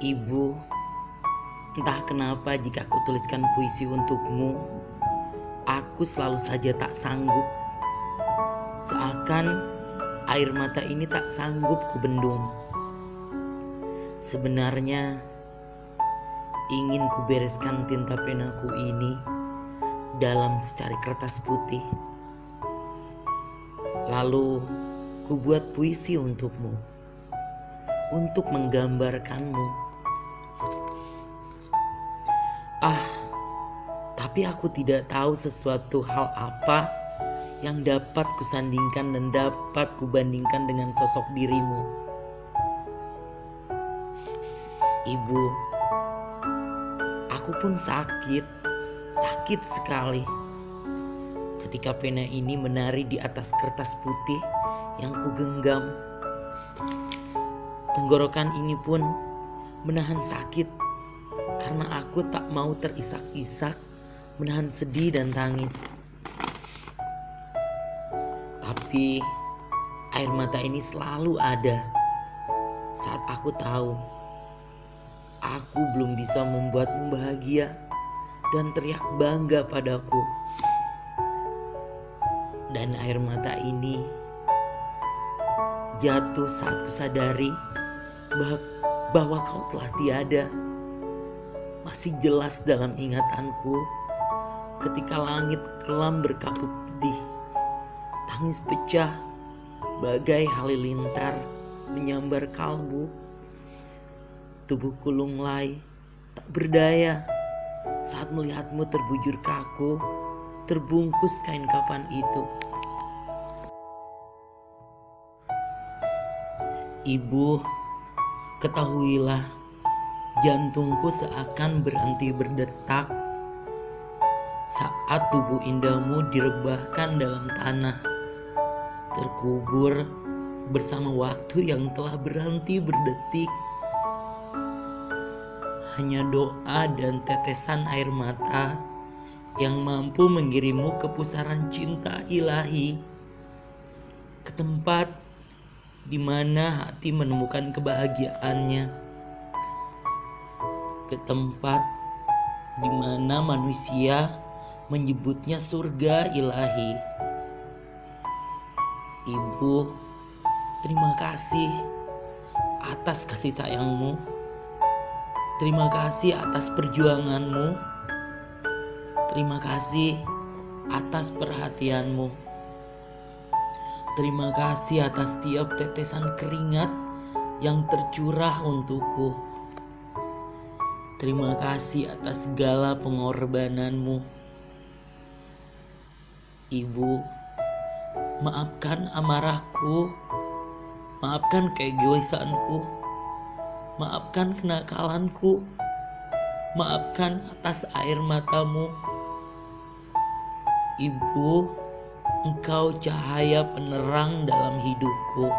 Ibu, entah kenapa jika aku tuliskan puisi untukmu, aku selalu saja tak sanggup. Seakan air mata ini tak sanggup kubendung. Sebenarnya ingin kubereskan tinta penaku ini dalam secari kertas putih. Lalu kubuat puisi untukmu, untuk menggambarkanmu Ah, tapi aku tidak tahu sesuatu hal apa yang dapat kusandingkan dan dapat kubandingkan dengan sosok dirimu. Ibu, aku pun sakit, sakit sekali. Ketika pena ini menari di atas kertas putih yang kugenggam. Tenggorokan ini pun menahan sakit karena aku tak mau terisak-isak menahan sedih dan tangis. Tapi air mata ini selalu ada saat aku tahu aku belum bisa membuatmu bahagia dan teriak bangga padaku. Dan air mata ini jatuh saat kusadari bahwa kau telah tiada masih jelas dalam ingatanku ketika langit kelam berkaput pedih. Tangis pecah bagai halilintar menyambar kalbu. Tubuhku lunglai tak berdaya saat melihatmu terbujur kaku terbungkus kain kapan itu. Ibu, ketahuilah Jantungku seakan berhenti berdetak. Saat tubuh indahmu direbahkan dalam tanah, terkubur bersama waktu yang telah berhenti berdetik. Hanya doa dan tetesan air mata yang mampu mengirimmu ke pusaran cinta ilahi, ke tempat di mana hati menemukan kebahagiaannya ke tempat di mana manusia menyebutnya surga ilahi. Ibu, terima kasih atas kasih sayangmu. Terima kasih atas perjuanganmu. Terima kasih atas perhatianmu. Terima kasih atas tiap tetesan keringat yang tercurah untukku. Terima kasih atas segala pengorbananmu. Ibu, maafkan amarahku, maafkan keegoisanku, maafkan kenakalanku, maafkan atas air matamu. Ibu, engkau cahaya penerang dalam hidupku.